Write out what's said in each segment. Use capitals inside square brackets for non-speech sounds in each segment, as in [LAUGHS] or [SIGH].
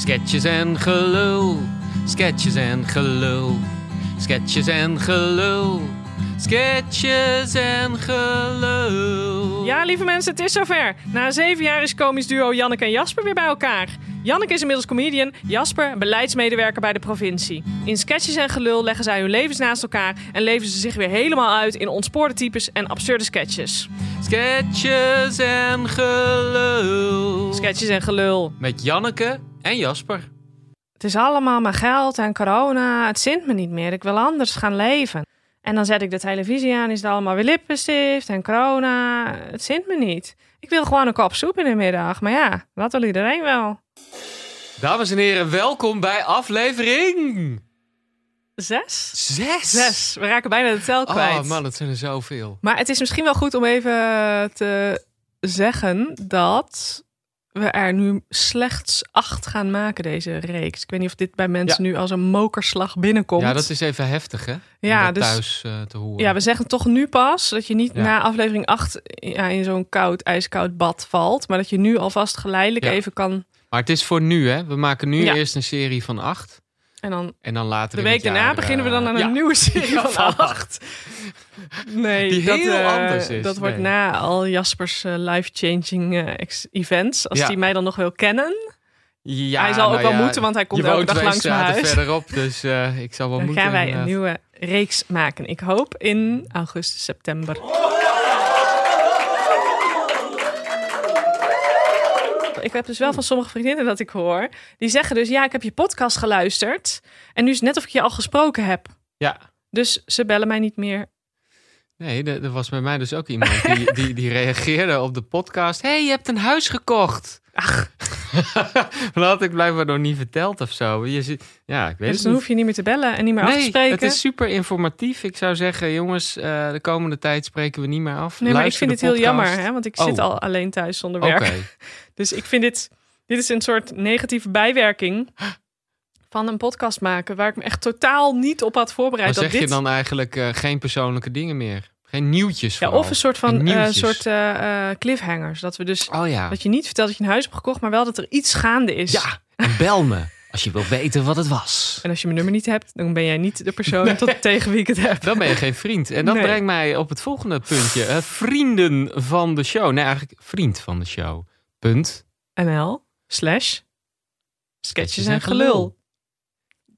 Sketches en gelul, sketches en gelul, sketches en gelul, sketches en gelul. Ja, lieve mensen, het is zover. Na zeven jaar is komisch duo Janneke en Jasper weer bij elkaar. Janneke is inmiddels comedian, Jasper beleidsmedewerker bij de provincie. In sketches en gelul leggen zij hun levens naast elkaar en leven ze zich weer helemaal uit in ontspoorde types en absurde sketches. Sketches en gelul. Sketches en gelul. Met Janneke en Jasper. Het is allemaal maar geld en corona. Het zint me niet meer. Ik wil anders gaan leven. En dan zet ik de televisie aan, is het allemaal weer lippenstift en corona. Het zint me niet. Ik wil gewoon een kop soep in de middag. Maar ja, dat wil iedereen wel. Dames en heren, welkom bij aflevering Zes? 6. Zes. We raken bijna de tel kwijt. Oh man, het zijn er zoveel. Maar het is misschien wel goed om even te zeggen dat we er nu slechts acht gaan maken, deze reeks. Ik weet niet of dit bij mensen nu als een mokerslag binnenkomt. Ja, dat is even heftig hè? Ja, dus- thuis eh, te horen. Ja, we zeggen toch nu pas dat je niet Ja. na aflevering 8 ja, in zo'n koud, ijskoud bad valt. Maar dat je nu alvast geleidelijk even kan. Maar het is voor nu hè. We maken nu eerst een serie van acht. En dan En dan later de week daarna beginnen we eh, dan aan een ja. nieuwe serie [LAUGHS] van acht. Nee, Die dat, heel eh, anders is. Dat wordt na al Jaspers eh, life-changing eh, events. Als Ja. hij mij dan nog wil kennen. Ja, hij zal ook nou wel moeten, want hij komt elke dag langs mijn huis. verderop, dus eh, ik zal wel Dan moeten. gaan wij een nieuwe reeks maken. Ik hoop in augustus, september. Ik heb dus wel van sommige vriendinnen dat ik hoor. Die zeggen dus, ja, ik heb je podcast geluisterd. En nu is het net of ik je al gesproken heb. Ja. Dus ze bellen mij niet meer. Nee, er er was bij mij dus ook iemand die, die, die reageerde op de podcast. hey, je hebt een huis gekocht. [LAUGHS] Dat had ik blijkbaar nog niet verteld of zo. Je, ziet- ja, ik weet Dus het dan niet. hoef je niet meer te bellen en niet meer af te Nee, spreken. het is super informatief. Ik zou zeggen, jongens, eh, de komende tijd spreken we niet meer af. Nee, maar ik vind dit heel jammer, hè? want ik Oh. zit al alleen thuis zonder Oké, werk. [LAUGHS] Dus ik vind dit, dit is een soort negatieve bijwerking van een podcast maken, waar ik me echt totaal niet op had dan voorbereid. zeg dat dit, je dan eigenlijk eh, geen persoonlijke dingen meer. Geen nieuwtjes ja, vooral. of een soort van eh, soort eh, eh, cliffhangers. Dat we dus Oh ja. dat je niet vertelt dat je een huis hebt gekocht, maar wel dat er iets gaande is. Ja, en bel me als je wil weten wat het was. [LAUGHS] En als je mijn nummer niet hebt, dan ben jij niet de persoon tot, tegen wie ik het heb. Dan ben je geen vriend. En dat Nee. brengt mij op het volgende puntje. Vrienden van de show. Nee, eigenlijk vriend van de show. Punt. NL slash sketches en gelul. gelul.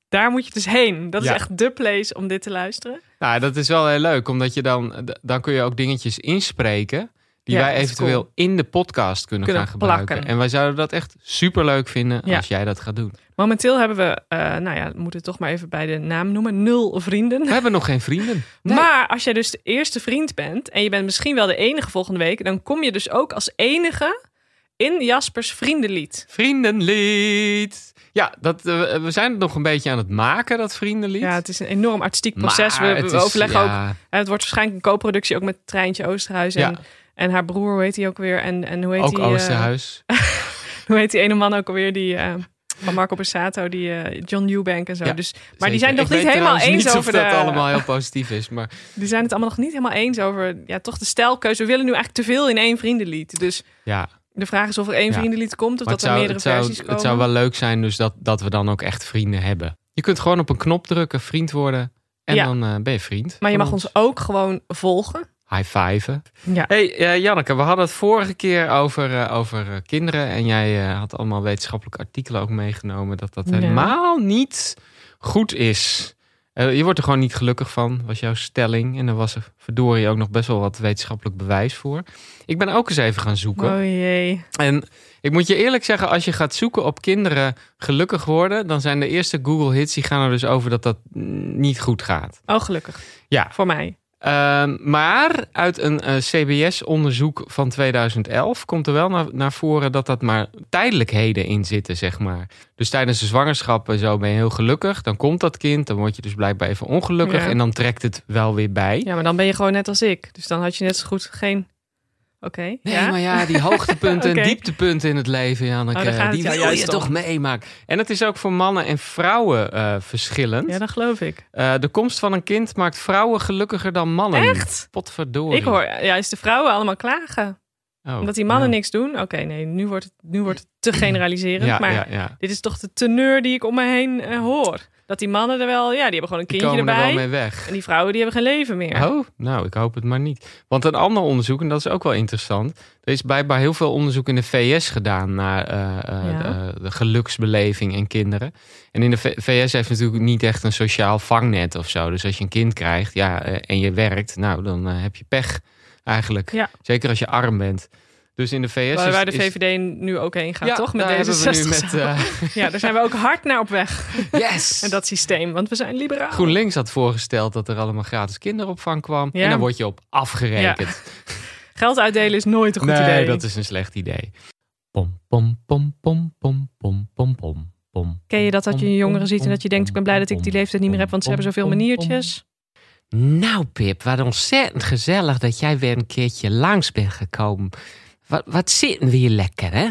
Daar moet je dus heen. Dat Ja. is echt de place om dit te luisteren. Nou, dat is wel heel leuk. Omdat je dan... Dan kun je ook dingetjes inspreken... die Ja, wij eventueel cool. in de podcast kunnen, Kunnen gaan gebruiken. plakken. En wij zouden dat echt super leuk vinden... Ja. als jij dat gaat doen. Momenteel hebben we, eh, nou ja, we moeten het toch maar even bij de naam noemen, nul vrienden. We hebben nog geen vrienden. [LAUGHS] Nee. Maar als jij dus de eerste vriend bent en je bent misschien wel de enige volgende week, dan kom je dus ook als enige in Jaspers vriendenlied. Vriendenlied. Ja, dat, eh, we zijn het nog een beetje aan het maken, dat vriendenlied. Ja, het is een enorm artistiek proces. Maar We, we is- overleggen ook. ja, Het wordt waarschijnlijk een co-productie ook met Treintje Oosterhuis en, Ja. en haar broer, hoe heet hij ook weer? En, en hoe heet Ook die, eh, Oosterhuis. [LAUGHS] hoe heet die ene man ook alweer die eh, van Marco Borsato, die John Eubank en zo. Ja, Dus, maar die zijn nog niet helemaal eens niet over of de. dat allemaal heel positief is, maar [LAUGHS] Die zijn het allemaal nog niet helemaal eens over. Ja, toch de stijlkeuze. We willen nu eigenlijk te veel in één vriendenlied. Dus ja. De vraag is of er één Ja. vriendenlied komt of Maar dat er zou, meerdere het, zou, versies komen. het zou wel leuk zijn dus dat, dat we dan ook echt vrienden hebben. Je kunt gewoon op een knop drukken, vriend worden. En Ja. dan eh, ben je vriend. Maar je mag ons ook gewoon volgen. High fiven. Ja. Hey eh, Janneke, we hadden het vorige keer over, eh, over kinderen. En jij had allemaal wetenschappelijke artikelen ook meegenomen. Dat dat helemaal niet goed is. Eh, je wordt er gewoon niet gelukkig van, was jouw stelling. En er was er verdorie ook nog best wel wat wetenschappelijk bewijs voor. Ik ben ook eens even gaan zoeken. Oh jee. En ik moet je eerlijk zeggen, als je gaat zoeken op kinderen gelukkig worden, dan zijn de eerste Google hits die gaan er dus over dat dat niet goed gaat. Oh, gelukkig. Ja. Voor mij. Ehm, maar uit een eh, CBS-onderzoek van 2011 komt er wel naar, naar voren dat dat maar tijdelijkheden in zitten, zeg maar. Dus tijdens de zwangerschap en zo ben je heel gelukkig. Dan komt dat kind, dan word je dus blijkbaar even ongelukkig Ja. en dan trekt het wel weer bij. Ja, maar dan ben je gewoon net als ik. Dus dan had je net zo goed geen... Oké. Nee, ja? maar ja, die hoogtepunten [LAUGHS] en dieptepunten in het leven, Janneke, Oh, die wil je toch meemaken. En het is ook voor mannen en vrouwen eh, verschillend. Ja, dat geloof ik. Eh, de komst van een kind maakt vrouwen gelukkiger dan mannen. Echt? Potverdorie. Ik hoor juist de vrouwen allemaal klagen. Oh, Omdat die mannen nou. niks doen. Oké, nee, nu wordt, het, nu wordt het te generaliserend. Ja, maar dit is toch de teneur die ik om me heen eh, hoor. Dat die mannen er wel, ja, die hebben gewoon een kindje komen er erbij. wel mee weg. En die vrouwen die hebben geen leven meer. Oh, nou, ik hoop het maar niet. Want een ander onderzoek, en dat is ook wel interessant. Er is blijkbaar heel veel onderzoek in de VS gedaan naar eh, eh, Ja. de, de geluksbeleving in kinderen. En in de VS heeft natuurlijk niet echt een sociaal vangnet of zo. Dus als je een kind krijgt ja, eh, en je werkt, nou, dan heb je pech eigenlijk. Ja. Zeker als je arm bent. Dus in de VS. Waar, de VVD nu ook heen gaat, toch? Met deze. Eh, [LAUGHS] ja, daar zijn we ook hard naar op weg. Yes! [LAUGHS] en dat systeem, want we zijn liberaal. GroenLinks had voorgesteld dat er allemaal gratis kinderopvang kwam. Ja. En dan word je op afgerekend. [LAUGHS] Geld uitdelen is nooit een goed idee. Nee, dat is een slecht idee. Pom, pom, pom, pom, pom, pom, pom, pom. Ken je dat dat je een jongere ziet en dat je denkt: ik ben blij dat ik die leeftijd niet meer heb, want ze hebben zoveel maniertjes? Nou, Pip, wat ontzettend gezellig dat jij weer een keertje langs bent gekomen. Wat, wat zitten we hier lekker, hè?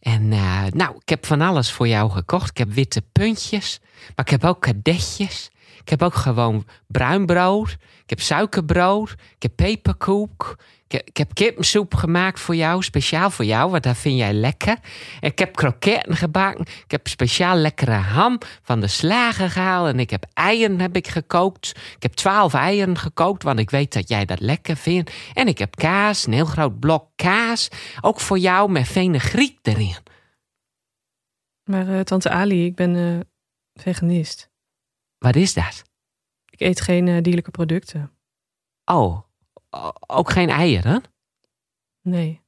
En eh, nou, ik heb van alles voor jou gekocht. Ik heb witte puntjes, maar ik heb ook kadetjes. Ik heb ook gewoon bruin brood. Ik heb suikerbrood. Ik heb peperkoek. Ik heb, kippensoep gemaakt voor jou, speciaal voor jou, want dat vind jij lekker. En ik heb kroketten gebakken. Ik heb speciaal lekkere ham van de slager gehaald. En ik heb eieren heb ik gekookt. Ik heb twaalf eieren gekookt, want ik weet dat jij dat lekker vindt. En ik heb kaas, een heel groot blok kaas. Ook voor jou met fenugreek erin. Maar eh, tante Ali, ik ben eh, veganist. Wat is dat? Ik eet geen eh, dierlijke producten. Oh, ook geen eieren? Nee.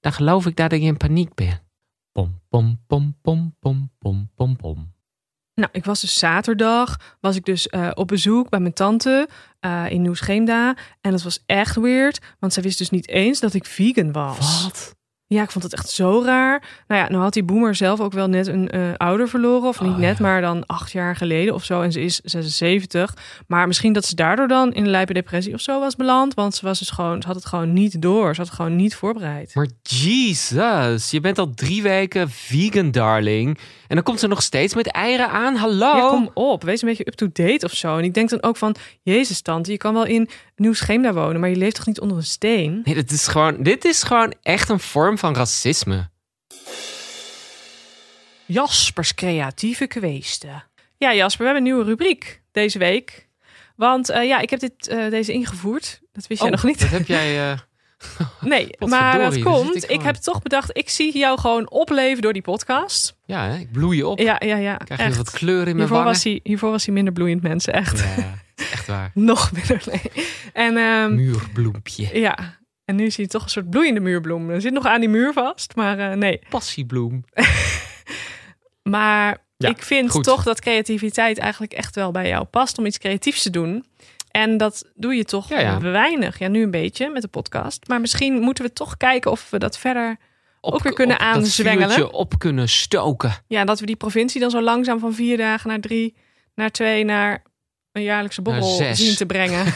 Dan geloof ik dat ik in paniek ben. Pom, pom, pom, pom, pom, pom, pom, pom. Nou, ik was dus zaterdag, was ik dus eh, op bezoek bij mijn tante eh, in Nieuw-Scheemda. En dat was echt weird, want zij wist dus niet eens dat ik vegan was. Wat? Ja, ik vond het echt zo raar. Nou ja, nou had die boemer zelf ook wel net een eh, ouder verloren. Of niet Oh, net, ja. maar dan acht jaar geleden of zo. En ze is 76. Maar misschien dat ze daardoor dan in een lijpe depressie of zo was beland. Want ze, was dus gewoon, ze had het gewoon niet door. Ze had het gewoon niet voorbereid. Maar Jesus, je bent al drie weken vegan, darling. En dan komt ze nog steeds met eieren aan. Hallo? Ja, kom op. Wees een beetje up-to-date of zo. En ik denk dan ook van... Jezus, tante, je kan wel in Nieuw-Scheemda wonen... maar je leeft toch niet onder een steen? Nee, dit is, gewoon, dit is gewoon echt een vorm van racisme. Jaspers creatieve kweesten. Ja, Jasper, we hebben een nieuwe rubriek deze week. Want eh, ja, ik heb dit, eh, deze ingevoerd. Dat wist jij nog niet. Dat heb jij... eh, [LAUGHS] [LAUGHS] Nee, maar dat komt. ik heb toch bedacht, ik zie jou gewoon opleven door die podcast. ja, hè, ik bloei op. Ja, ja, ja. Krijg je echt. wat kleur in mijn hiervoor, wangen. was hij, hiervoor was hij minder bloeiend, mensen. Echt. Ja, echt waar. [LAUGHS] Nog minder, nee. En ehm, Muurbloempje. ja, en nu zie je toch een soort bloeiende muurbloem. Er zit nog aan die muur vast, maar eh, nee. [LAUGHS] Passiebloem. Maar Ja, ik vind goed. toch dat creativiteit eigenlijk echt wel bij jou past om iets creatiefs te doen. En dat doe je toch Ja, ja. weinig. Ja, nu een beetje met de podcast. Maar misschien moeten we toch kijken of we dat verder... Op, Ook weer kunnen op dat aanzwengelen. op kunnen stoken. Ja, dat we die provincie dan zo langzaam van vier dagen naar drie, naar twee, naar een jaarlijkse borrel zien te brengen. [LAUGHS]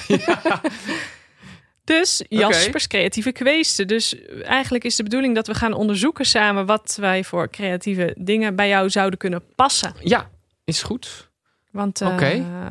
Dus Jaspers creatieve kweesten. Dus eigenlijk is de bedoeling dat we gaan onderzoeken samen wat wij voor creatieve dingen bij jou zouden kunnen passen. Ja, is goed. Want eh,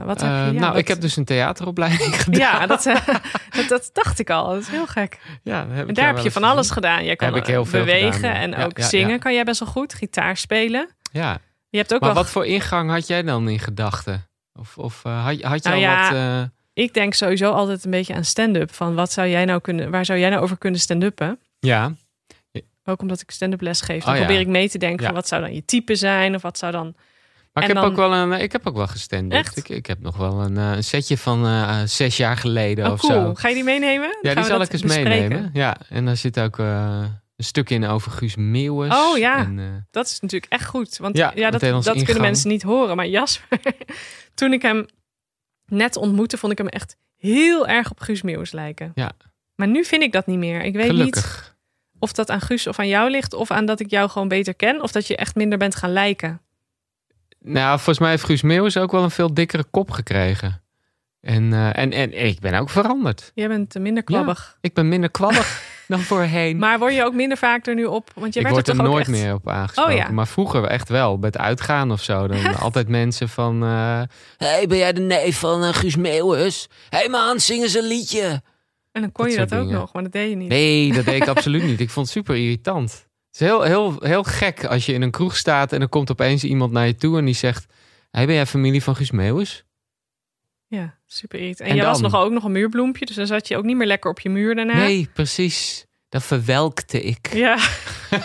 wat heb Eh, je? Ja, nou, wat- ik heb dus een theateropleiding [LAUGHS] gedaan. Ja, dat, eh, [LAUGHS] dat, dat dacht ik al. Dat is heel gek. Ja, ik En daar heb je van alles gezien. gedaan. Jij kan Heb ik heel eh, veel bewegen gedaan, ja. en ook zingen kan jij best wel goed. Gitaar spelen. Ja, Je hebt ook maar wel wat voor ingang had jij dan in gedachten? Of, of eh, had, had je Nou al wat... eh, Ik denk sowieso altijd een beetje aan stand-up. Van wat zou jij nou kunnen, waar zou jij nou over kunnen stand-uppen? ja, Ook omdat ik stand-up les geef. Dan Oh probeer ik mee te denken van wat zou dan je type zijn? Of wat zou dan... maar ik heb, dan- ook wel een, ik heb ook wel gestand. Echt? Ik, ik heb nog wel een, eh, een setje van eh, zes jaar geleden Oh, of cool. zo. Ga je die meenemen? Ja, die zal ik eens bespreken? meenemen. Ja, en daar zit ook eh, een stuk in over Guus Meeuwis. Oh, ja. En, eh, Dat is natuurlijk echt goed. Want Ja, ja, dat, dat kunnen mensen niet horen. Maar Jasper, [LAUGHS] toen ik hem net ontmoette, vond ik hem echt heel erg op Guus Meeuwis lijken. Ja. Maar nu vind ik dat niet meer. Ik weet niet of dat aan Guus of aan jou ligt. Of aan dat ik jou gewoon beter ken. Of dat je echt minder bent gaan lijken. Nou, volgens mij heeft Guus Meeuwis ook wel een veel dikkere kop gekregen. En, eh, en, en ik ben ook veranderd. Jij bent eh, minder klabbig. Ik ben minder kwabbig [LAUGHS] dan voorheen. Maar word je ook minder vaak er nu op? Want je ik werd word er nooit echt- meer op aangesproken. Oh ja. Maar vroeger echt wel. Bij het uitgaan of zo. Dan [LAUGHS] altijd mensen van... eh hey, ben jij de neef van Guus Meeuwis? Hé hey man, zing eens een liedje. En dan kon Dat je dat ook dingen. nog, maar dat deed je niet. Nee, dat deed ik [LAUGHS] absoluut niet. Ik vond het super irritant. Het is heel, heel, heel gek als je in een kroeg staat en er komt opeens iemand naar je toe en die zegt: Hey, ben jij familie van Guus Meeuwis? Ja, super irritant. En, En je was nog ook nog een muurbloempje, dus dan zat je ook niet meer lekker op je muur daarna. Nee, precies. Dat verwelkte ik. Ja.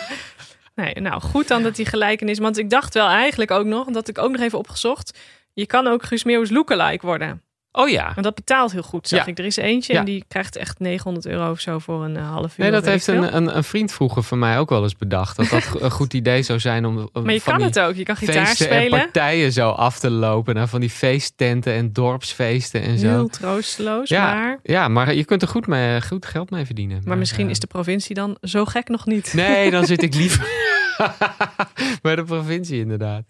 [LAUGHS] nee, nou goed dan dat die gelijkenis. Want ik dacht wel eigenlijk ook nog, dat ik ook nog even opgezocht. Je kan ook Guus Meeuwis lookalike worden. Oh ja. Want dat betaalt heel goed, zag Ja. ik. Er is eentje Ja. en die krijgt echt 900 euro of zo voor een eh, half uur. Nee, dat heeft een, een, een vriend vroeger van mij ook wel eens bedacht. Dat dat [LAUGHS] een goed idee zou zijn om Maar je van kan die het ook. Je kan gitaar feesten en spelen. partijen zo af te lopen. Naar van die feesttenten en dorpsfeesten en zo. Heel troosteloos, Ja, maar... Ja, maar je kunt er goed, mee, goed geld mee verdienen. Maar misschien eh, is de provincie dan zo gek nog niet. Nee, dan zit ik liever [LAUGHS] [LAUGHS] bij de provincie inderdaad.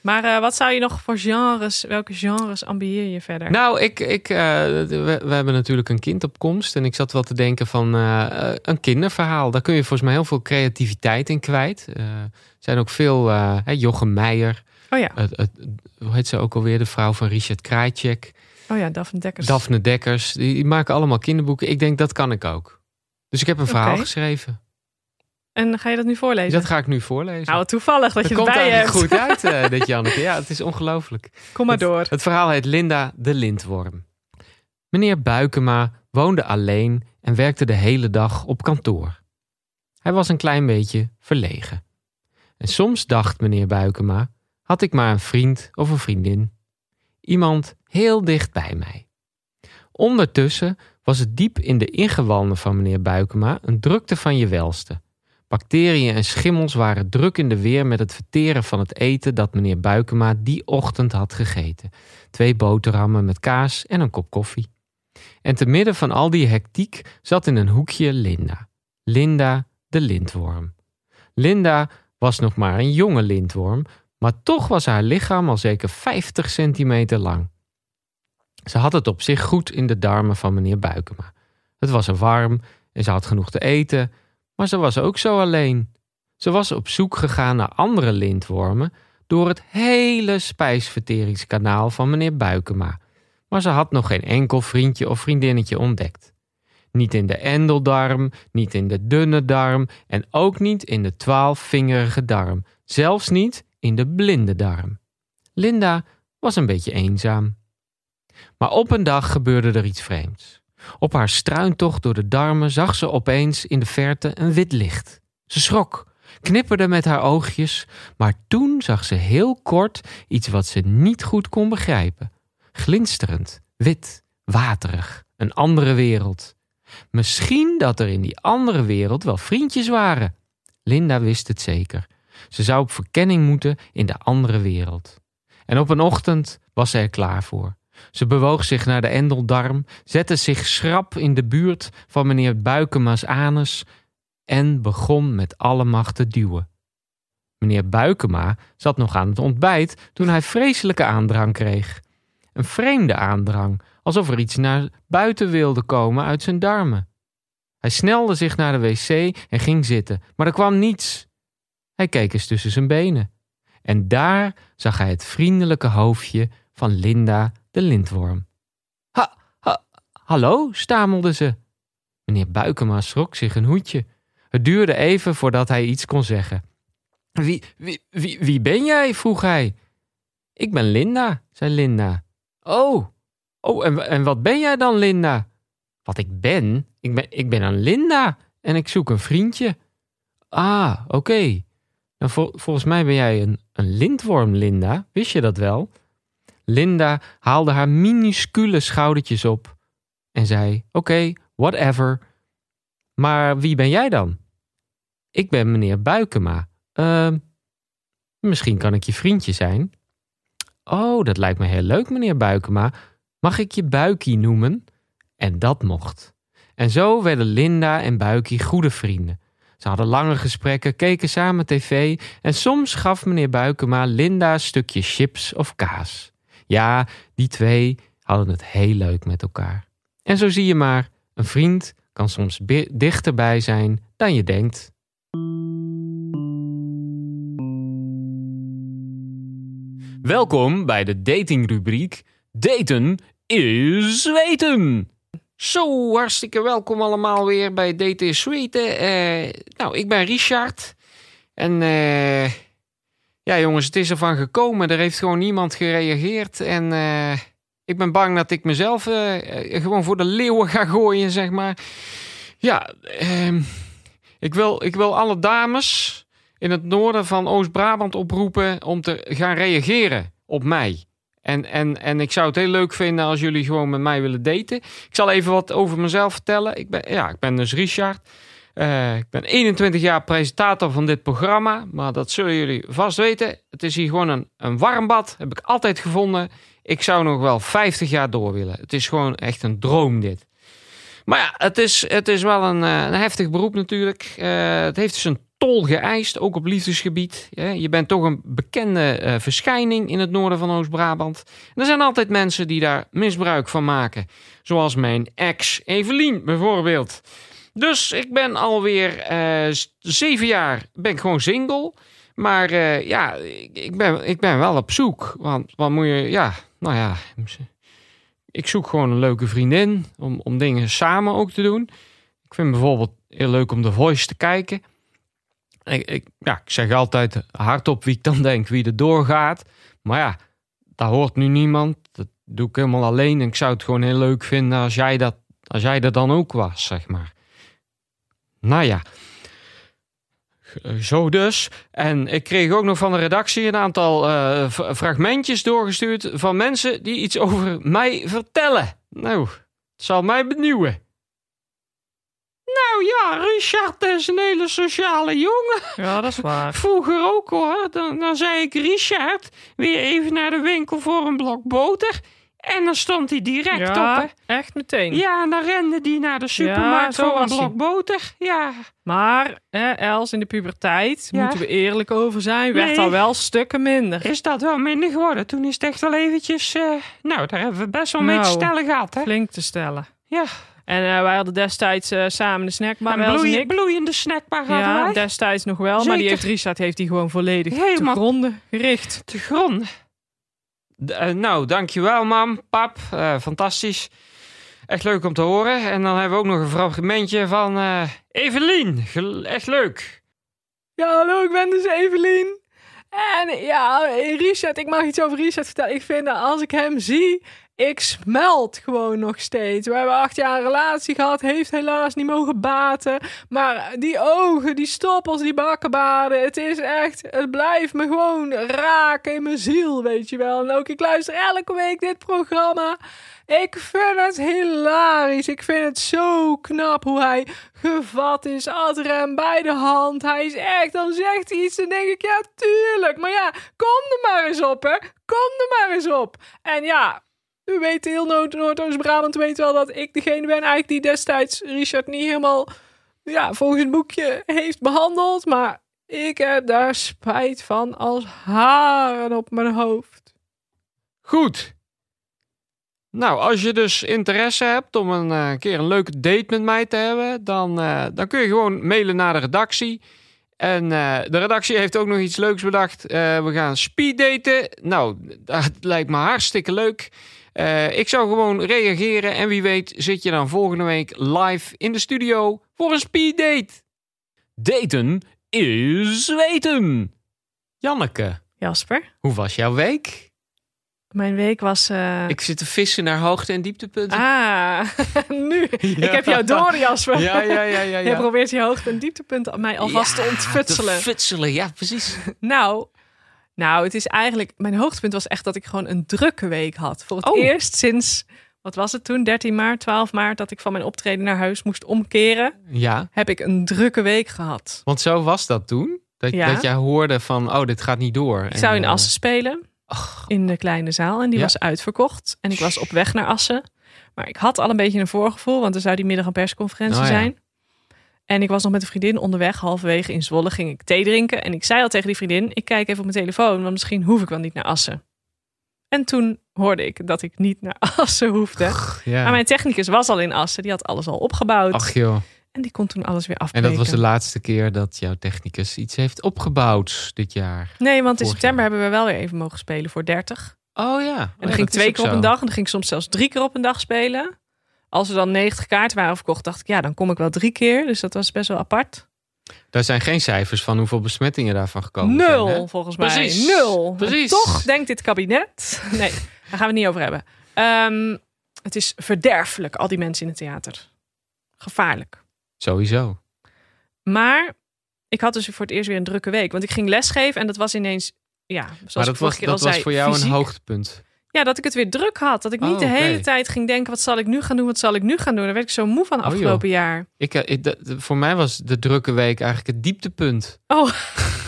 Maar eh, wat zou je nog voor genres, welke genres ambieer je verder? Nou, ik, ik, eh, we, we hebben natuurlijk een kind op komst. En ik zat wel te denken van eh, een kinderverhaal. Daar kun je volgens mij heel veel creativiteit in kwijt. Er zijn ook veel, Jochem Meijer. oh ja, hoe heet ze ook alweer? De vrouw van Richard Krajcek. oh ja, Daphne Dekkers. Daphne Dekkers. Die, die maken allemaal kinderboeken. Ik denk, dat kan ik ook. Dus ik heb een verhaal geschreven. En ga je dat nu voorlezen? Dat ga ik nu voorlezen. Nou, toevallig dat je komt het bij hebt. eigenlijk goed uit, eh, dit Janneke. Ja, het is ongelooflijk. Kom maar Het- door. Het verhaal heet Linda de Lintworm. Meneer Buikema woonde alleen en werkte de hele dag op kantoor. Hij was een klein beetje verlegen. En soms dacht meneer Buikema: had ik maar een vriend of een vriendin. Iemand heel dicht bij mij. Ondertussen was het diep in de ingewanden van meneer Buikema een drukte van je welste. Bacteriën en schimmels waren druk in de weer met het verteren van het eten dat meneer Buikema die ochtend had gegeten. Twee boterhammen met kaas en een kop koffie. En te midden van al die hectiek zat in een hoekje Linda. Linda de lintworm. Linda was nog maar een jonge lintworm, maar toch was haar lichaam al zeker 50 centimeter lang. Ze had het op zich goed in de darmen van meneer Buikema. Het was er warm en ze had genoeg te eten, maar ze was ook zo alleen. Ze was op zoek gegaan naar andere lintwormen door het hele spijsverteringskanaal van meneer Buikema. Maar ze had nog geen enkel vriendje of vriendinnetje ontdekt. Niet in de endeldarm, niet in de dunne darm en ook niet in de twaalfvingerige darm. Zelfs niet in de blinde darm. Linda was een beetje eenzaam. Maar op een dag gebeurde er iets vreemds. Op haar struintocht door de darmen zag ze opeens in de verte een wit licht. Ze schrok, knipperde met haar oogjes, maar toen zag ze heel kort iets wat ze niet goed kon begrijpen. Glinsterend, wit, waterig, een andere wereld. Misschien dat er in die andere wereld wel vriendjes waren. Linda wist het zeker. Ze zou op verkenning moeten in de andere wereld. En op een ochtend was ze er klaar voor. Ze bewoog zich naar de endeldarm, zette zich schrap in de buurt van meneer Buikema's anus en begon met alle macht te duwen. Meneer Buikema zat nog aan het ontbijt toen hij vreselijke aandrang kreeg. Een vreemde aandrang, alsof er iets naar buiten wilde komen uit zijn darmen. Hij snelde zich naar de wc en ging zitten, maar er kwam niets. Hij keek eens tussen zijn benen. En daar zag hij het vriendelijke hoofdje van Linda de lintworm. Ha, ha, hallo, stamelde ze. Meneer Buikema schrok zich een hoedje. Het duurde even voordat hij iets kon zeggen. Wie, wie, wie, wie ben jij? vroeg hij. Ik ben Linda, zei Linda. Oh, oh en, en wat ben jij dan, Linda? Wat ik ben? Ik ben, ik ben een Linda en ik zoek een vriendje. Ah, oké. Nou, vol- volgens mij ben jij een, een lintworm, Linda. Wist je dat wel? Linda haalde haar minuscule schoudertjes op en zei: Oké, whatever. Maar wie ben jij dan? Ik ben meneer Buikema. Ehm, misschien kan ik je vriendje zijn. Oh, dat lijkt me heel leuk, meneer Buikema. Mag ik je Buikie noemen? En dat mocht. En zo werden Linda en Buikie goede vrienden. Ze hadden lange gesprekken, keken samen tv en soms gaf meneer Buikema Linda een stukje chips of kaas. Ja, die twee hadden het heel leuk met elkaar. En zo zie je maar, een vriend kan soms bi- dichterbij zijn dan je denkt. Welkom bij de datingrubriek Daten is weten. Zo, hartstikke welkom allemaal weer bij DT Suite. Eh, nou, ik ben Richard. En eh, ja, jongens, het is ervan gekomen. Er heeft gewoon niemand gereageerd. En eh, ik ben bang dat ik mezelf eh, eh, gewoon voor de leeuwen ga gooien, zeg maar. Ja, ehm, ik, wil, ik wil alle dames in het noorden van Oost-Brabant oproepen om te gaan reageren op mij. En, en, en ik zou het heel leuk vinden als jullie gewoon met mij willen daten. Ik zal even wat over mezelf vertellen. Ik ben, ja, ik ben dus Richard. Eh, ik ben 21 jaar presentator van dit programma. Maar dat zullen jullie vast weten. Het is hier gewoon een, een warm bad. Heb ik altijd gevonden. Ik zou nog wel 50 jaar door willen. Het is gewoon echt een droom dit. Maar ja, het is, het is wel een, eh, een heftig beroep natuurlijk. Eh, het heeft dus een tol geëist, ook op liefdesgebied. Je bent toch een bekende verschijning in het noorden van Oost-Brabant. Er zijn altijd mensen die daar misbruik van maken. Zoals mijn ex Evelien bijvoorbeeld. Dus ik ben alweer s- zeven jaar ben gewoon single. Maar eh, ja, ik, ben, ik ben wel op zoek. Want wat moet je, ja, nou ja. Ik zoek gewoon een leuke vriendin om, om dingen samen ook te doen. Ik vind bijvoorbeeld heel leuk om The Voice te kijken. Ik, ik, ja, ik zeg altijd hardop wie ik dan denk, wie er doorgaat. Maar ja, daar hoort nu niemand. Dat doe ik helemaal alleen. En ik zou het gewoon heel leuk vinden als jij, dat, als jij er dan ook was, zeg maar. Nou ja. Zo dus. En ik kreeg ook nog van de redactie een aantal eh, fragmentjes doorgestuurd van mensen die iets over mij vertellen. Nou, het zal mij benieuwen. Nou ja, Richard is een hele sociale jongen. Ja, dat is waar. Vroeger ook hoor. Dan, dan zei ik Richard, weer even naar de winkel voor een blok boter. En dan stond hij direct op. Hè. Echt meteen. Ja, en dan rende hij naar de supermarkt voor een blok boter. Ja, Maar, hè, Els, in de puberteit, Ja. moeten we eerlijk over zijn, werd Nee. al wel stukken minder. is dat wel minder geworden? Toen is het echt wel eventjes... eh, nou, daar hebben we best wel mee te Nou, stellen gehad, hè? Flink te stellen. Ja, En eh, wij hadden destijds eh, samen de snackbar, een bloeiende snackbar hadden Ja, wij. destijds nog wel. Maar die heeft Richard heeft die gewoon volledig Helemaal- te gronden gericht. te grond. Eh, nou, dankjewel, mam, pap. Eh, fantastisch. Echt leuk om te horen. En dan hebben we ook nog een fragmentje van eh, Evelien. Echt leuk. Ja, hallo, ik ben dus Evelien. En ja, Richard, ik mag iets over Richard vertellen. Ik vind dat als ik hem zie, ik smelt gewoon nog steeds. We hebben acht jaar een relatie gehad, heeft helaas niet mogen baten. Maar die ogen, die stoppels, die bakkenbaarden, het is echt, het blijft me gewoon raken in mijn ziel, weet je wel. En ook, ik luister elke week dit programma. Ik vind het hilarisch. Ik vind het zo knap hoe hij gevat is. Had hem bij de hand. Hij is echt, dan zegt hij iets. Dan denk ik, ja, tuurlijk. Maar ja, kom er maar eens op, hè. Kom er maar eens op. En ja, u weet, heel Noord- Noordoost-Brabant weet wel dat ik degene ben eigenlijk die destijds Richard niet helemaal, ja, volgens het boekje heeft behandeld. Maar ik heb daar spijt van als haren op mijn hoofd. Goed. Nou, als je dus interesse hebt om een eh, keer een leuke date met mij te hebben, dan, eh, dan kun je gewoon mailen naar de redactie. En eh, de redactie heeft ook nog iets leuks bedacht. We gaan speeddaten. Nou, dat lijkt me hartstikke leuk. Eh, ik zou gewoon reageren en wie weet zit je dan volgende week live in de studio voor een speeddate. Daten is weten. Janneke, Jasper, hoe was jouw week? mijn week was... eh, Ik zit te vissen naar hoogte- en dieptepunten. Ah, [LAUGHS] nu. [LAUGHS] Ik heb jou door, Jasper. Ja, ja, ja, ja. Je ja. probeert je hoogte- en dieptepunten mij alvast te ontfutselen. Te futselen, ja, precies. Nou, nou, het is eigenlijk... Mijn hoogtepunt was echt dat ik gewoon een drukke week had. Voor het Oh. eerst sinds... Wat was het toen? 13 maart, 12 maart, dat ik van mijn optreden naar huis moest omkeren. Ja, Heb ik een drukke week gehad. want zo was dat toen. Dat, Ja. dat jij hoorde van, oh, dit gaat niet door. Ik zou in En, Assen spelen. In de kleine zaal. En die Ja. was uitverkocht. En ik was op weg naar Assen. Maar ik had al een beetje een voorgevoel. Want er zou die middag een persconferentie Oh ja. zijn. En ik was nog met een vriendin onderweg. Halverwege in Zwolle ging ik thee drinken. En ik zei al tegen die vriendin. Ik kijk even op mijn telefoon. Want misschien hoef ik wel niet naar Assen. En toen hoorde ik dat ik niet naar [LAUGHS] Assen hoefde. ja. Maar mijn technicus was al in Assen. Die had alles al opgebouwd. Ach joh. En die kon toen alles weer En afbreken. dat was de laatste keer dat jouw technicus iets heeft opgebouwd dit jaar. Nee, want in september jaar. hebben we wel weer even mogen spelen voor 30. Oh ja. En dan ging ik twee keer op een dag. En dan ging ik soms zelfs drie keer op een dag spelen. Als er dan 90 kaarten waren verkocht, dacht ik, ja, dan kom ik wel drie keer. Dus dat was best wel apart. Daar zijn geen cijfers van hoeveel besmettingen daarvan gekomen zijn. Nul, volgens mij. Precies. Nul. Precies. En toch denkt dit kabinet... [LAUGHS] Nee, daar gaan we het niet over hebben. Ehm, het is verderfelijk, al die mensen in het theater. Gevaarlijk. Sowieso. Maar ik had dus voor het eerst weer een drukke week. Want ik ging lesgeven en dat was ineens... Ja, zoals maar dat was, keer al dat was zei, voor jou fysiek. een hoogtepunt. Ja, dat ik het weer druk had. Dat ik niet Oh, de hele oké. tijd ging denken... wat zal ik nu gaan doen, wat zal ik nu gaan doen. Daar werd ik zo moe van Oh, afgelopen jaar. Ik, eh, ik, voor mij was de drukke week eigenlijk het dieptepunt. Oh. [LAUGHS]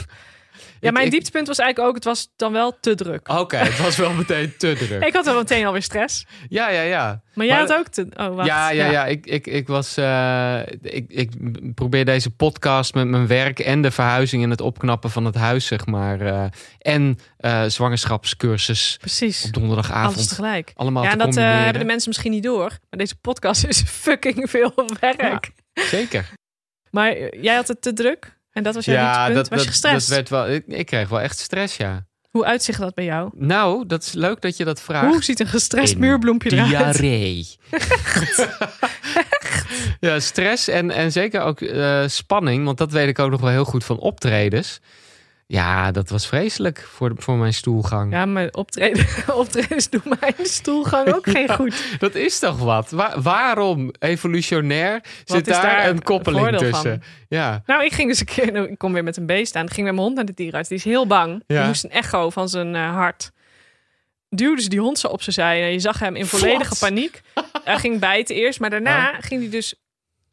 Ja, mijn ik- dieptepunt was eigenlijk ook... het was dan wel te druk. Oké, het [LAUGHS] was wel meteen te druk. Ik had wel meteen alweer stress. Ja, ja, ja. Maar jij Maar- had ook te... Oh, wacht. Ja, ja, ja. Ik, ik, ik was. eh, ik, ik probeer deze podcast met mijn werk en de verhuizing en het opknappen van het huis, zeg maar. eh, en eh, zwangerschapscursus Precies. op donderdagavond. Alles tegelijk. Allemaal Ja, en dat hebben de mensen misschien niet door. Maar deze podcast is [LAUGHS] fucking veel werk. Zeker. Maar jij had het te druk. En dat was jouw Ja, dat, was je gestrest? dat werd wel. Ik, ik kreeg wel echt stress, ja. Hoe uitzicht dat bij jou? Nou, dat is leuk dat je dat vraagt. Hoe ziet een gestrest In muurbloempje eruit? Diarree. [LAUGHS] ja, stress en, en zeker ook eh, spanning. Want dat weet ik ook nog wel heel goed van optredens. Ja, dat was vreselijk voor, voor mijn stoelgang. Ja, maar optreden, [LAUGHS] optredens doen mij in de stoelgang ook geen [LAUGHS] goed. Dat is toch wat? Wa- waarom evolutionair zit daar, daar een koppeling tussen? Ja. Nou, ik ging dus een keer, nou, ik kom weer met een beest aan. Ik ging met mijn hond naar de dierenarts. Die is heel bang. Ja. Die moest een echo van zijn eh, hart. Duwde ze die hond zo op zijn zij. En je zag hem in volledige paniek. [LAUGHS] Hij ging bijten eerst, maar daarna ging hij dus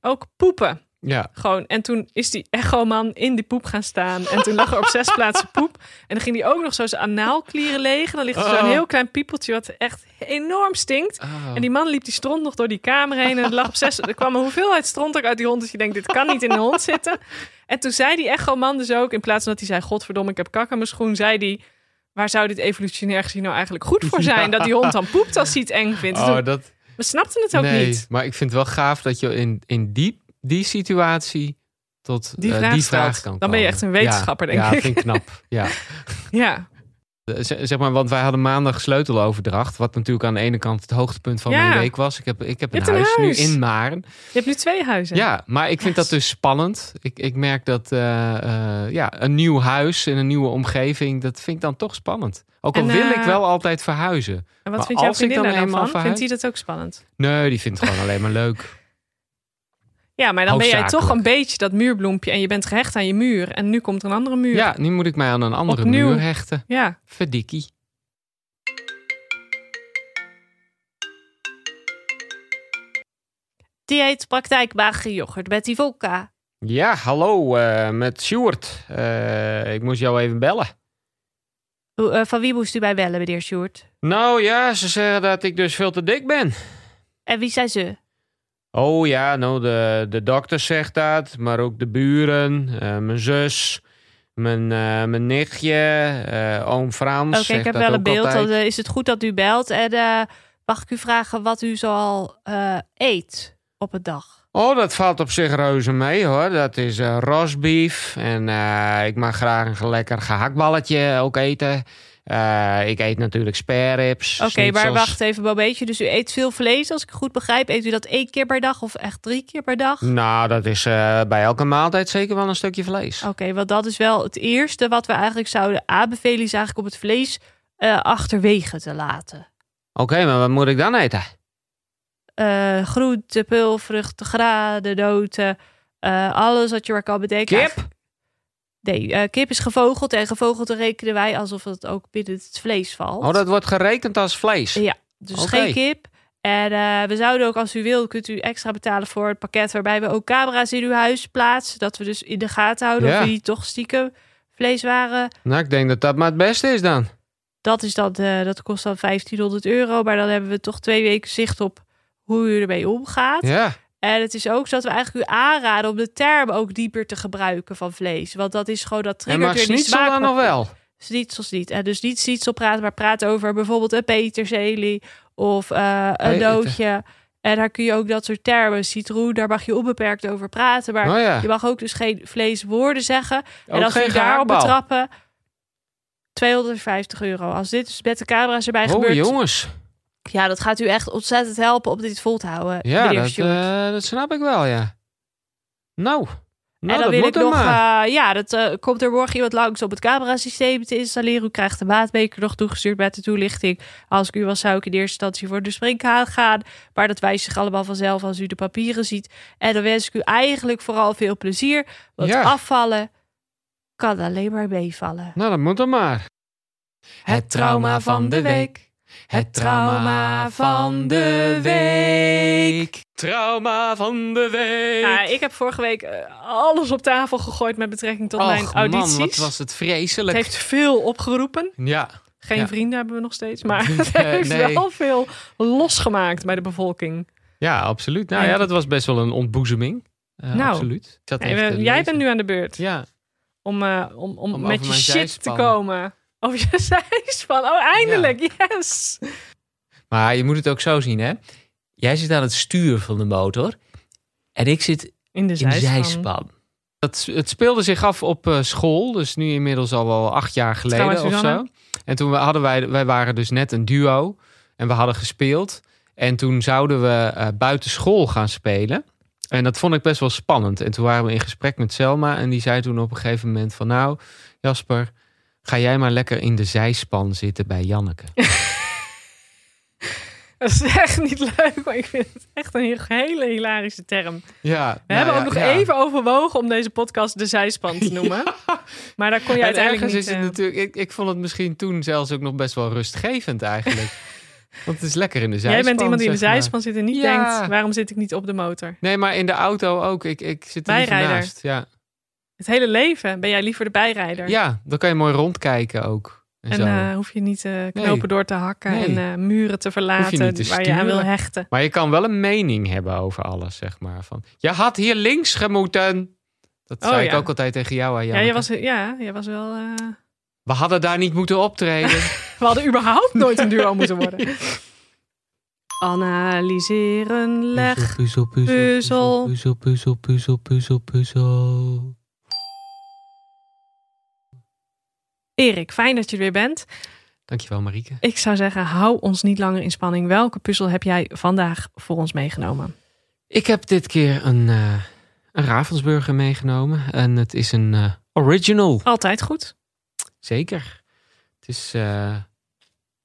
ook poepen. Ja. Gewoon. En toen is die echoman in die poep gaan staan. En toen lag er op zes [LAUGHS] plaatsen poep. En dan ging hij ook nog zo zijn anaalklieren legen. Dan ligt er zo'n Oh. heel klein piepeltje wat echt enorm stinkt. Oh. En die man liep die stront nog door die kamer heen. En er, lag op zes, er kwam een hoeveelheid stront ook uit die hond. Dus je denkt, dit kan niet in de hond zitten. En toen zei die echoman dus ook, in plaats van dat hij zei... Godverdomme, ik heb kak aan mijn schoen, zei hij... Waar zou dit evolutionair gezien nou eigenlijk goed voor zijn? Ja. [LAUGHS] Dat die hond dan poept als hij het eng vindt. Dus Oh, toen- dat, we snapten het ook nee, niet. maar ik vind het wel gaaf dat je in, in die, die situatie tot Die eh, vraag die vraag kan Dan ben je echt een wetenschapper, ja, denk ja, ik. vind ik knap. [LAUGHS] Ja. Ja, Eh, Zeg maar, want wij hadden maandag sleuteloverdracht. Wat natuurlijk aan de ene kant het hoogtepunt van Ja. mijn week was. Ik heb, ik heb een, huis, nu in Maren. je hebt nu twee huizen. Ja, maar ik vind Yes. dat dus spannend. Ik, ik merk dat eh, ja, een nieuw huis in een nieuwe omgeving, dat vind ik dan toch spannend. Ook al En, wil ik wel altijd verhuizen. En Maar wat vindt jouw als ik vriendin dan? Vindt hij dat ook spannend? Nee, die vindt het gewoon alleen maar leuk. Ja, maar dan ben jij toch een beetje dat muurbloempje en je bent gehecht aan je muur. En nu komt er een andere muur. Ja, nu moet ik mij aan een andere Opnieuw. muur hechten. Ja. Verdikkie. Dieetpraktijk Magere Yoghurt met Ivolka. Ja, hallo, eh, met Sjoerd. Eh, ik moest jou even bellen. Hoe, eh, van wie moest u mij bellen, meneer Sjoerd? Nou ja, ze zeggen dat ik dus veel te dik ben. En wie zijn ze? Oh ja, nou de, de dokter zegt dat, maar ook de buren, eh, mijn zus, mijn, eh, mijn nichtje, eh, oom Frans. Oké, ik heb wel een beeld. Dan is het goed dat u belt. En mag ik u vragen wat u zoal eet op een dag? Oh, dat valt op zich reuze mee hoor. Dat is rosbief en ik mag graag een lekker gehaktballetje ook eten. Eh, ik eet natuurlijk spareribs. Oké, maar wacht even een beetje. Dus u eet veel vlees, als ik goed begrijp. Eet u dat één keer per dag of echt drie keer per dag? Nou, dat is eh, bij elke maaltijd zeker wel een stukje vlees. Oké, want dat is wel het eerste wat we eigenlijk zouden aanbevelen... is eigenlijk om het vlees eh, achterwege te laten. Oké, maar wat moet ik dan eten? groenten, pulvruchten, graden, noten. alles wat je maar kan bedenken. Kip? Nee, eh, kip is gevogeld. En gevogeld rekenen wij alsof het ook binnen het vlees valt. Oh, dat wordt gerekend als vlees. Ja, dus geen kip. En eh, we zouden ook, als u wil, kunt u extra betalen voor het pakket... waarbij we ook camera's in uw huis plaatsen. Dat we dus in de gaten houden Ja. of niet toch stiekem vleeswaren... Nou, ik denk dat dat maar het beste is dan. Dat, is dan, eh, dat kost dan 1500 euro. Maar dan hebben we toch twee weken zicht op hoe u ermee omgaat. Ja. En het is ook zo dat we eigenlijk u aanraden om de term ook dieper te gebruiken van vlees. Want dat is gewoon dat triggert weer die smaak. dan nog wel? Niet. En dus niet schnitzel praten, maar praat over bijvoorbeeld een peterselie of eh, een doodje. En daar kun je ook dat soort termen, citroen, daar mag je onbeperkt over praten. Maar Oh ja. je mag ook dus geen vleeswoorden zeggen. Ook en als we daarop betrappen, 250 euro. Als dit dus met de camera's erbij Oh gebeurt, jongens. Ja, dat gaat u echt ontzettend helpen om dit vol te houden. Ja, dat, eh, dat snap ik wel, ja. Nou, nou en dan dat wil moet ik nog, maar. eh, ja, dat eh, komt er morgen iemand langs om het camerasysteem te installeren. U krijgt de maatbeker nog toegestuurd met de toelichting. Als ik u was, zou ik in eerste instantie voor de springhaan gaan. Maar dat wijst zich allemaal vanzelf als u de papieren ziet. En dan wens ik u eigenlijk vooral veel plezier. Want Ja. afvallen kan alleen maar meevallen. Nou, dat moet er maar. Het trauma van de week. Het trauma van de week. Trauma van de week. Ja, ik heb vorige week eh, alles op tafel gegooid met betrekking tot mijn audities. man, wat was het Het vreselijk. heeft veel opgeroepen. Ja, Geen Ja. vrienden hebben we nog steeds. Maar [LAUGHS] het Nee, heeft nee. wel veel losgemaakt bij de bevolking. ja, absoluut. Nou En- ja, dat was best wel een ontboezeming. Eh, Nou. absoluut. Ik zat Hey, even we- te jij bent nu aan de beurt Ja, om, eh, om, om, Om met je shit te komen. Over je [LAUGHS] zijspan. Oh, eindelijk. Yes. maar je moet het ook zo zien, hè. Jij zit aan het stuur van de motor. En ik zit In de in de zijspan. zijspan. Het, speelde zich af op eh, school, dus nu inmiddels al wel acht jaar geleden Trouwens, of zo. En toen hadden wij, wij waren dus net een duo en we hadden gespeeld. En toen zouden we eh, buiten school gaan spelen. En dat vond ik best wel spannend. En toen waren we in gesprek met Selma en die zei toen op een gegeven moment van nou, Jasper, ga jij maar lekker in de zijspan zitten bij Janneke. [LAUGHS] Dat is echt niet leuk, maar ik vind het echt een heel- hele hilarische term. Ja, We hebben ook nog even overwogen om deze podcast de zijspan te [LAUGHS] noemen. Maar daar kon je En uiteindelijk niet... is het eh, natuurlijk, ik, ik vond het misschien toen zelfs ook nog best wel rustgevend eigenlijk. [LAUGHS] Want het is lekker in de zijspan. Jij bent iemand die in de maar. zijspan zit en niet denkt... waarom zit ik niet op de motor? Nee, maar in de auto ook. Ik, ik zit er Bijrijder. naast. Ja. Het hele leven ben jij liever de bijrijder. ja, dan kan je mooi rondkijken ook. En, En eh, hoef je niet eh, knopen door te hakken Nee. en eh, muren te verlaten te waar je aan wil hechten. Maar je kan wel een mening hebben over alles, zeg maar. Van, je had hier links gemoeten. Dat Oh, zei ik ook altijd tegen jou, hè, Ja, je was, ja, je was wel... We hadden daar niet moeten optreden. [LAUGHS] We hadden überhaupt nooit een duo moeten worden. [LAUGHS] Analyseren, leg. Puzzel, Puzzel. puzzel, puzzel, puzzel, puzzel, puzzel. Erik, fijn dat je er weer bent. Dankjewel, Marieke. Ik zou zeggen, hou ons niet langer in spanning. Welke puzzel heb jij vandaag voor ons meegenomen? Ik heb dit keer een, eh een Ravensburger meegenomen. En het is een eh, original. Altijd goed. Zeker. Het is eh,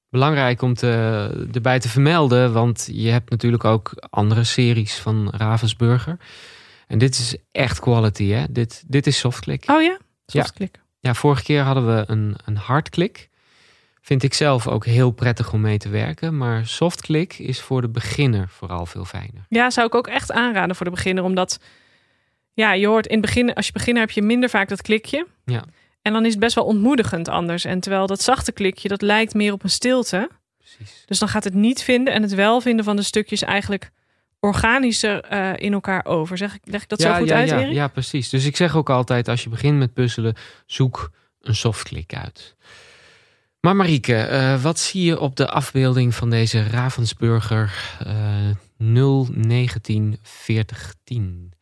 belangrijk om te, erbij te vermelden, want je hebt natuurlijk ook andere series van Ravensburger. En dit is echt quality, hè? Dit, dit is softclick. Oh ja? Softklik. Ja, vorige keer hadden we een, een hardklik. Vind ik zelf ook heel prettig om mee te werken. Maar softclick is voor de beginner vooral veel fijner. Ja, zou ik ook echt aanraden voor de beginner. Omdat, ja, je hoort in het begin, als je beginner heb je minder vaak dat klikje. Ja. En dan is het best wel ontmoedigend anders. En terwijl dat zachte klikje, dat lijkt meer op een stilte. Precies. Dus dan gaat het niet vinden en het wel vinden van de stukjes eigenlijk organischer eh, in elkaar over. Zeg ik, leg ik dat zo goed ja, uit, ja, Erik? ja, precies. Dus ik zeg ook altijd, als je begint met puzzelen, zoek een softclick uit. Maar Marieke, eh, wat zie je op de afbeelding van deze Ravensburger eh 0194010?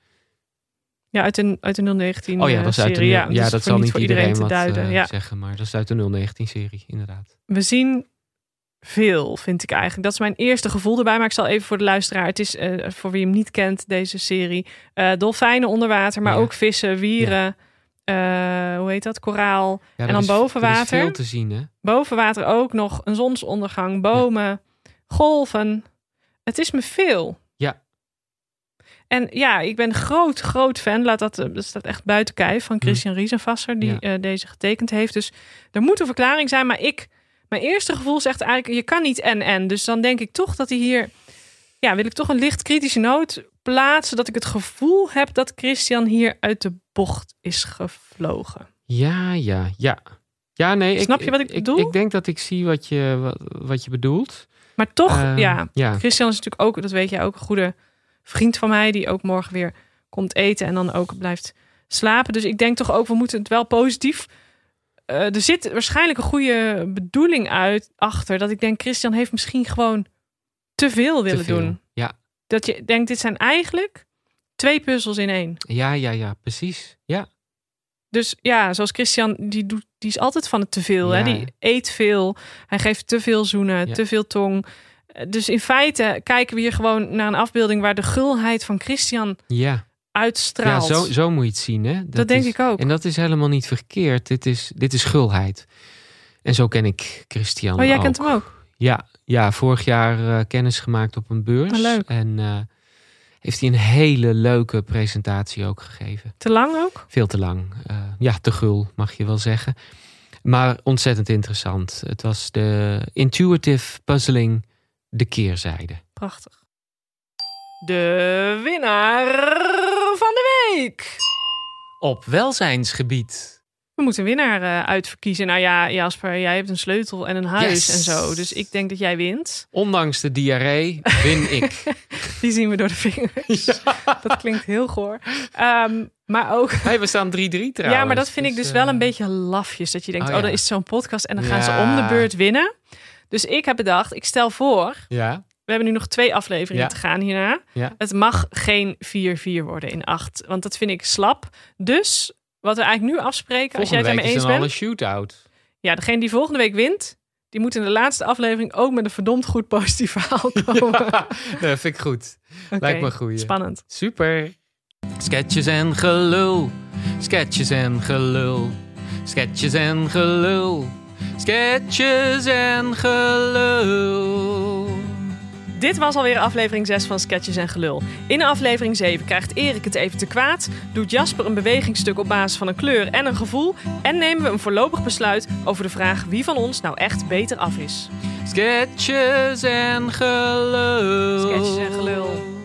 Ja, uit de, uit de 019 Oh ja, dat is uit de serie. nul- Ja, ja, dus dat zal niet voor iedereen, te wat duiden. ja. zeggen, maar dat is uit de 019-serie, inderdaad. We zien veel, vind ik eigenlijk. Dat is mijn eerste gevoel erbij. Maar ik zal even voor de luisteraar. Het is eh, voor wie hem niet kent, deze serie. eh, dolfijnen onder water, maar Ja. ook vissen, wieren. eh, hoe heet dat? Koraal. Ja, En dan is- boven er is water? veel te zien, hè? Boven water ook nog een zonsondergang, bomen, golven. Het is me veel. Ja. En ja, ik ben groot, groot fan. Laat dat, dat staat echt buiten kijf van Christian Riesenvasser, die Hm. Deze getekend heeft. Dus er moet een verklaring zijn. Maar ik, mijn eerste gevoel zegt eigenlijk, je kan niet en en. Dus dan denk ik toch dat hij hier, ja, wil ik toch een licht kritische noot plaatsen. Dat ik het gevoel heb dat Christian hier uit de bocht is gevlogen. Ja, ja, ja. Ja, nee. Snap je wat ik bedoel? Ik, denk dat ik zie wat je, wat, wat je bedoelt. Maar toch, Ehm, ja, ja. Christian is natuurlijk ook, dat weet jij ook, een goede vriend van mij. Die ook morgen weer komt eten en dan ook blijft slapen. Dus ik denk toch ook, we moeten het wel positief. Eh, er zit waarschijnlijk een goede bedoeling uit achter. Dat ik denk, Christian heeft misschien gewoon te veel willen Te veel. doen. Ja. Dat je denkt, dit zijn eigenlijk twee puzzels in één. Ja, ja, ja, precies. Ja. Dus ja, zoals Christian, die, doet, die is altijd van het te veel. Hè? Ja. Die eet veel. Hij geeft te veel zoenen, Ja. te veel tong. Eh, Dus in feite kijken we hier gewoon naar een afbeelding waar de gulheid van Christian Ja, ja uitstraalt. zo, zo moet je het zien. Hè? dat denk is- ik ook. En dat is helemaal niet verkeerd. Dit is, dit is gulheid. En zo ken ik Christian Oh, jij ook. kent hem ook? Ja, ja vorig jaar eh, kennis gemaakt op een beurs. Oh, leuk. En eh, heeft hij een hele leuke presentatie ook gegeven. Te lang ook? Veel te lang. Eh, ja, te gul, mag je wel zeggen. Maar ontzettend interessant. Het was de intuitive puzzling, de keerzijde. Prachtig. De winnaar van de week. Op welzijnsgebied. We moeten een winnaar eh, uitverkiezen. Nou ja, Jasper, jij hebt een sleutel en een huis Yes. en zo. Dus ik denk dat jij wint. Ondanks de diarree win ik. [LAUGHS] Die zien we door de vingers. Dat klinkt heel goor. Ehm, maar ook... Hey, we staan 3-3 trouwens. ja, maar dat vind ik dus eh, wel een beetje lafjes. Dat je denkt, oh oh, ja. dan is zo'n podcast en dan gaan ze om de beurt winnen. Dus ik heb bedacht, ik stel voor... Ja, We hebben nu nog twee afleveringen Ja. te gaan hierna. Ja. Het mag geen 4-4 worden in 8. Want dat vind ik slap. Dus wat we eigenlijk nu afspreken, als jij het ermee week eens bent. een shootout. Ja, degene die volgende week wint, die moet in de laatste aflevering ook met een verdomd goed positief [LAUGHS] verhaal komen. Ja, [LAUGHS] dat vind ik goed. Lijkt me goeie. Spannend. Super. Sketches en gelul. Sketches en gelul. Sketches en gelul. Sketches en gelul. Dit was alweer aflevering 6 van Sketches en Gelul. In aflevering 7 krijgt Erik het even te kwaad, doet Jasper een bewegingsstuk op basis van een kleur en een gevoel en nemen we een voorlopig besluit over de vraag wie van ons nou echt beter af is. Sketches en gelul. Sketches en gelul.